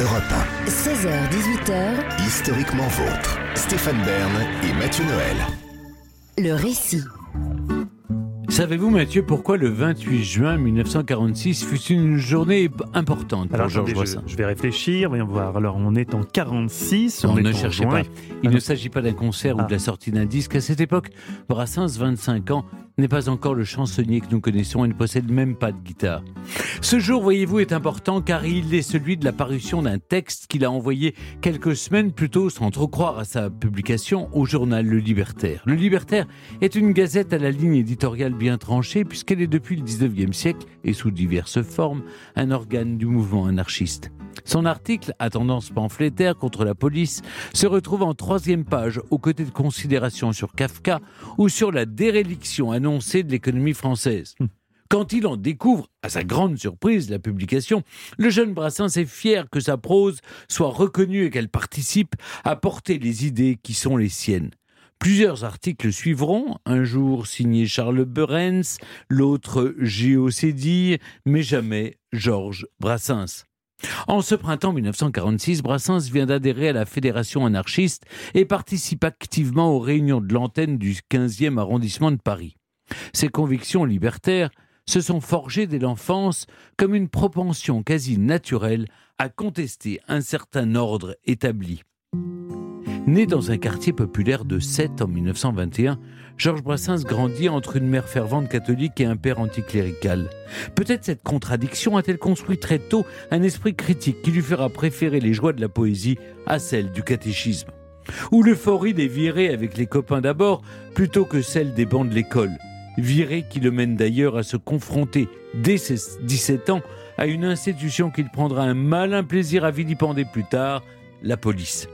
Europe 16h-18h, 1, historiquement vôtre. Stéphane Bern et Mathieu Noël. le récit. Savez-vous, Mathieu, pourquoi le 28 juin 1946 fut une journée importante pour Alors, Georges attendez, je, Brassens je vais réfléchir, voyons voir. Alors, on est en 46, on est ne en cherchez juin. pas. Il Ah ne s'agit pas d'un concert ou Ah. de la sortie d'un disque. À cette époque, Brassens, 25 ans, n'est pas encore le chansonnier que nous connaissons et ne possède même pas de guitare. Ce jour, voyez-vous, est important car il est celui de la parution d'un texte qu'il a envoyé quelques semaines plus tôt, sans trop croire à sa publication, au journal Le Libertaire. Le Libertaire est une gazette à la ligne éditoriale bien tranchée puisqu'elle est depuis le 19e siècle et sous diverses formes un organe du mouvement anarchiste. Son article, à tendance pamphlétaire contre la police, se retrouve en troisième page aux côtés de considérations sur Kafka ou sur la déréliction annoncée de l'économie française. Quand il en découvre, à sa grande surprise, la publication, le jeune Brassens est fier que sa prose soit reconnue et qu'elle participe à porter les idées qui sont les siennes. Plusieurs articles suivront, un jour signé Charles Beurens, l'autre Géo mais jamais Georges Brassens. En ce printemps 1946, Brassens vient d'adhérer à la Fédération anarchiste et participe activement aux réunions de l'antenne du 15e arrondissement de Paris. Ses convictions libertaires se sont forgées dès l'enfance comme une propension quasi naturelle à contester un certain ordre établi. Né dans un quartier populaire de Sète en 1921, Georges Brassens grandit entre une mère fervente catholique et un père anticlérical. Peut-être cette contradiction a-t-elle construit très tôt un esprit critique qui lui fera préférer les joies de la poésie à celles du catéchisme. Ou l'euphorie des virées avec les copains d'abord, plutôt que celle des bancs de l'école. Virées qui le mènent d'ailleurs à se confronter, dès ses 17 ans, à une institution qu'il prendra un malin plaisir à vilipender plus tard, la police.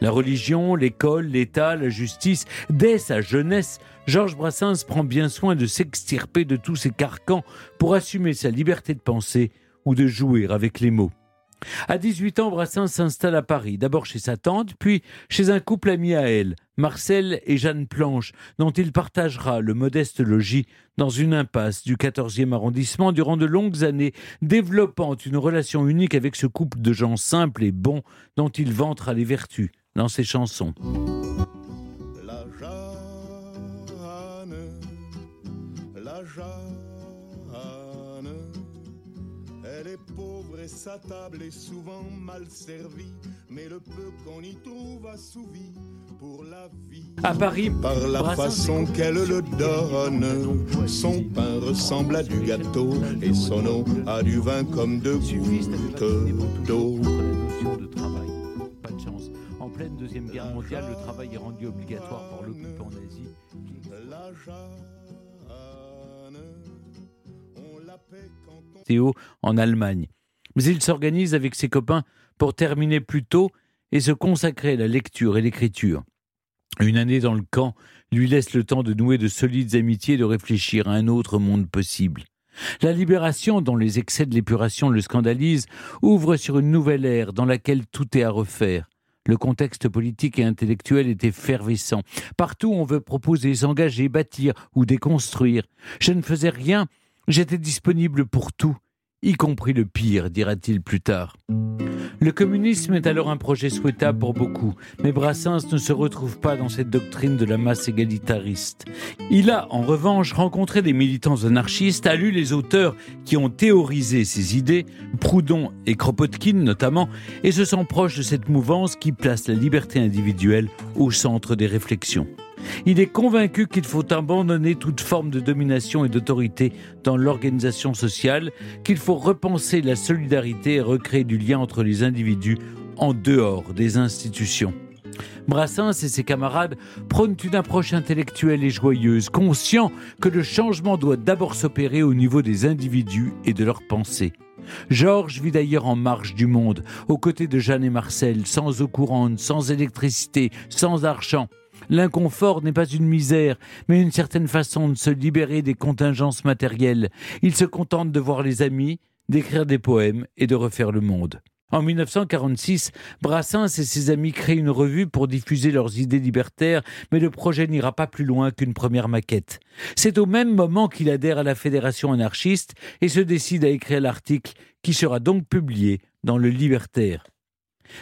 La religion, l'école, l'État, la justice, dès sa jeunesse, Georges Brassens prend bien soin de s'extirper de tous ces carcans pour assumer sa liberté de penser ou de jouer avec les mots. À 18 ans, Brassens s'installe à Paris, d'abord chez sa tante, puis chez un couple ami à elle, Marcel et Jeanne Planche, dont il partagera le modeste logis dans une impasse du 14e arrondissement durant de longues années, développant une relation unique avec ce couple de gens simples et bons dont il vantera les vertus dans ses chansons. La Jeanne, la Jeanne, elle est pauvre et sa table est souvent mal servie, mais le peu qu'on y trouve assouvi pour la vie. À Paris, Par la façon qu'elle le donne, son pain ressemble à du gâteau et son eau à du vin comme de Suffisent gouttes de d'eau. Pleine Deuxième Guerre mondiale, le travail est rendu obligatoire par l'occupant nazi. Théo en Allemagne. Mais il s'organise avec ses copains pour terminer plus tôt et se consacrer à la lecture et l'écriture. Une année dans le camp lui laisse le temps de nouer de solides amitiés et de réfléchir à un autre monde possible. La libération, dont les excès de l'épuration le scandalisent, ouvre sur une nouvelle ère dans laquelle tout est à refaire. Le contexte politique et intellectuel est effervescent. Partout, on veut proposer, s'engager, bâtir ou déconstruire. Je ne faisais rien, j'étais disponible pour tout, y compris le pire, dira-t-il plus tard. Le communisme est alors un projet souhaitable pour beaucoup, mais Brassens ne se retrouve pas dans cette doctrine de la masse égalitariste. Il a, en revanche, rencontré des militants anarchistes, a lu les auteurs qui ont théorisé ces idées, Proudhon et Kropotkin notamment, et se sent proche de cette mouvance qui place la liberté individuelle au centre des réflexions. Il est convaincu qu'il faut abandonner toute forme de domination et d'autorité dans l'organisation sociale, qu'il faut repenser la solidarité et recréer du lien entre les individus en dehors des institutions. Brassens et ses camarades prônent une approche intellectuelle et joyeuse, conscients que le changement doit d'abord s'opérer au niveau des individus et de leurs pensées. Georges vit d'ailleurs en marge du monde, aux côtés de Jeanne et Marcel, sans eau courante, sans électricité, sans argent. L'inconfort n'est pas une misère, mais une certaine façon de se libérer des contingences matérielles. Il se contente de voir les amis, d'écrire des poèmes et de refaire le monde. En 1946, Brassens et ses amis créent une revue pour diffuser leurs idées libertaires, mais le projet n'ira pas plus loin qu'une première maquette. C'est au même moment qu'il adhère à la Fédération anarchiste et se décide à écrire l'article qui sera donc publié dans le Libertaire.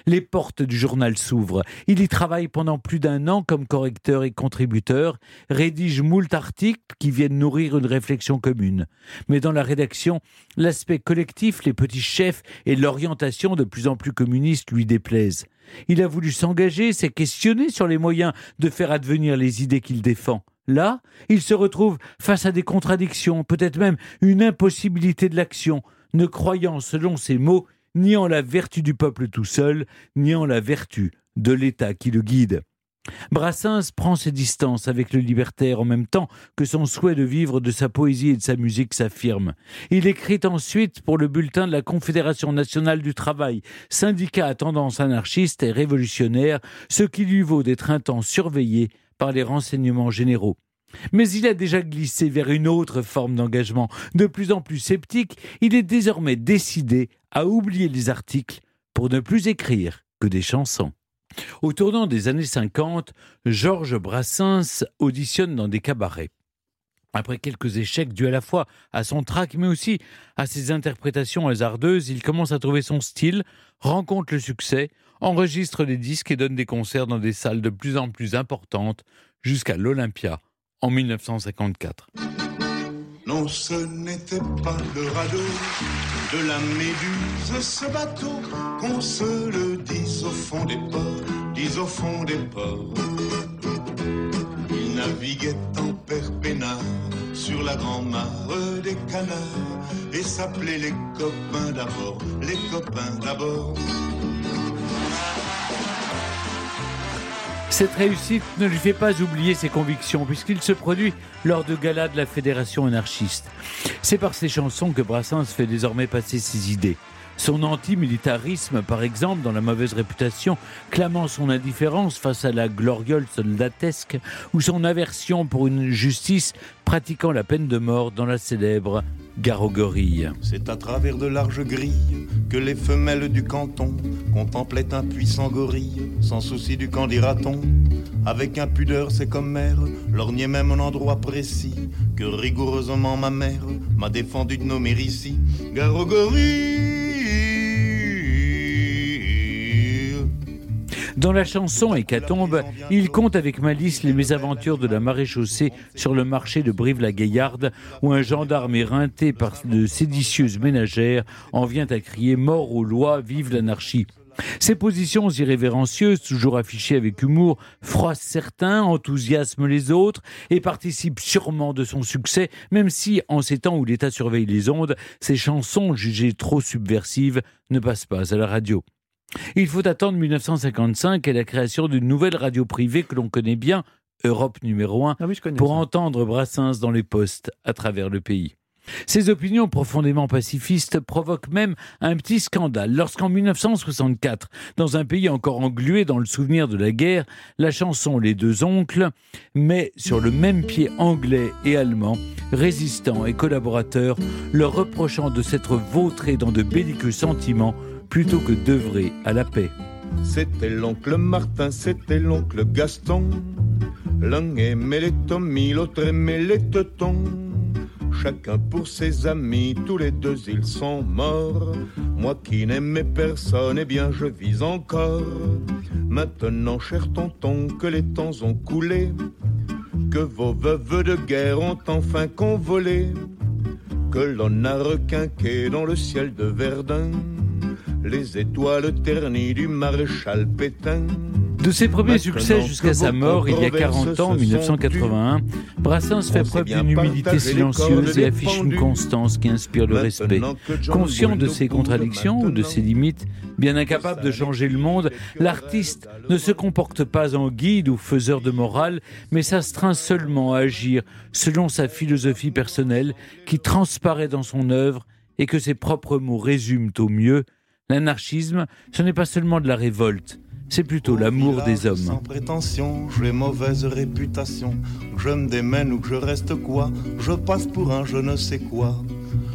Les portes du journal s'ouvrent. Il y travaille pendant plus d'un an comme correcteur et contributeur, rédige moult articles qui viennent nourrir une réflexion commune. Mais dans la rédaction, l'aspect collectif, les petits chefs et l'orientation de plus en plus communiste lui déplaisent. Il a voulu s'engager, s'est questionné sur les moyens de faire advenir les idées qu'il défend. Là, il se retrouve face à des contradictions, peut-être même une impossibilité de l'action, ne croyant, selon ses mots, ni en la vertu du peuple tout seul, ni en la vertu de l'État qui le guide. Brassens prend ses distances avec le libertaire en même temps que son souhait de vivre de sa poésie et de sa musique s'affirme. Il écrit ensuite pour le bulletin de la Confédération nationale du travail, syndicat à tendance anarchiste et révolutionnaire, ce qui lui vaut d'être un temps surveillé par les renseignements généraux. Mais il a déjà glissé vers une autre forme d'engagement. De plus en plus sceptique, il est désormais décidé à oublier les articles pour ne plus écrire que des chansons. Au tournant des années 50, Georges Brassens auditionne dans des cabarets. Après quelques échecs dus à la fois à son trac mais aussi à ses interprétations hasardeuses, il commence à trouver son style, rencontre le succès, enregistre des disques et donne des concerts dans des salles de plus en plus importantes jusqu'à l'Olympia en 1954. Non, ce n'était pas le radeau de la méduse, ce bateau, qu'on se le dise au fond des ports, dise au fond des ports. Il naviguait en perpénard sur la grand-mare des canards et s'appelait les copains d'abord, les copains d'abord. Cette réussite ne lui fait pas oublier ses convictions, puisqu'il se produit lors de galas de la Fédération anarchiste. C'est par ses chansons que Brassens fait désormais passer ses idées. Son antimilitarisme, par exemple, dans la mauvaise réputation, clamant son indifférence face à la gloriole soldatesque, ou son aversion pour une justice pratiquant la peine de mort dans la célèbre Garogorie. C'est à travers de larges grilles que les femelles du canton contemplaient un puissant gorille, sans souci du camp dira-t-on. Avec impudeur, c'est comme mère, lorgnait même un endroit précis que rigoureusement ma mère m'a défendu de nommer ici. Garogorie Dans la chanson Hécatombe, il compte avec malice les mésaventures de la maréchaussée sur le marché de Brive-la-Gaillarde, où un gendarme éreinté par de séditieuses ménagères en vient à crier Mort aux lois, vive l'anarchie. Ces positions irrévérencieuses, toujours affichées avec humour, froissent certains, enthousiasment les autres et participent sûrement de son succès, même si, en ces temps où l'État surveille les ondes, ces chansons jugées trop subversives ne passent pas à la radio. Il faut attendre 1955 et la création d'une nouvelle radio privée que l'on connaît bien, Europe numéro 1, Ah oui, pour ça. entendre Brassens dans les postes à travers le pays. Ses opinions profondément pacifistes provoquent même un petit scandale lorsqu'en 1964, dans un pays encore englué dans le souvenir de la guerre, la chanson Les deux oncles met sur le même pied anglais et allemand, résistants et collaborateurs, leur reprochant de s'être vautrés dans de belliqueux sentiments plutôt que d'œuvrer à la paix. C'était l'oncle Martin, c'était l'oncle Gaston. L'un aimait les Tommy, l'autre aimait les Teutons. Chacun pour ses amis, tous les deux ils sont morts. Moi qui n'aimais personne, eh bien je vis encore. Maintenant, cher tonton, que les temps ont coulé, que vos veuves de guerre ont enfin convolé, que l'on a requinqué dans le ciel de Verdun les étoiles ternies du maréchal Pétain. De ses premiers succès jusqu'à sa mort il y a controverses 40 ans, en se sont 1981, Brassens fait preuve d'une humilité silencieuse et affiche une constance qui inspire le respect. Conscient de ses contradictions ou de ses limites, bien incapable de changer le monde, l'artiste ne se comporte pas en guide ou faiseur de morale, mais s'astreint seulement à agir selon sa philosophie personnelle qui transparaît dans son œuvre et que ses propres mots résument au mieux. L'anarchisme, ce n'est pas seulement de la révolte, c'est plutôt l'amour des Sans hommes. prétention, j'ai mauvaise réputation. Je me démène ou que je reste quoi, je passe pour un je ne sais quoi.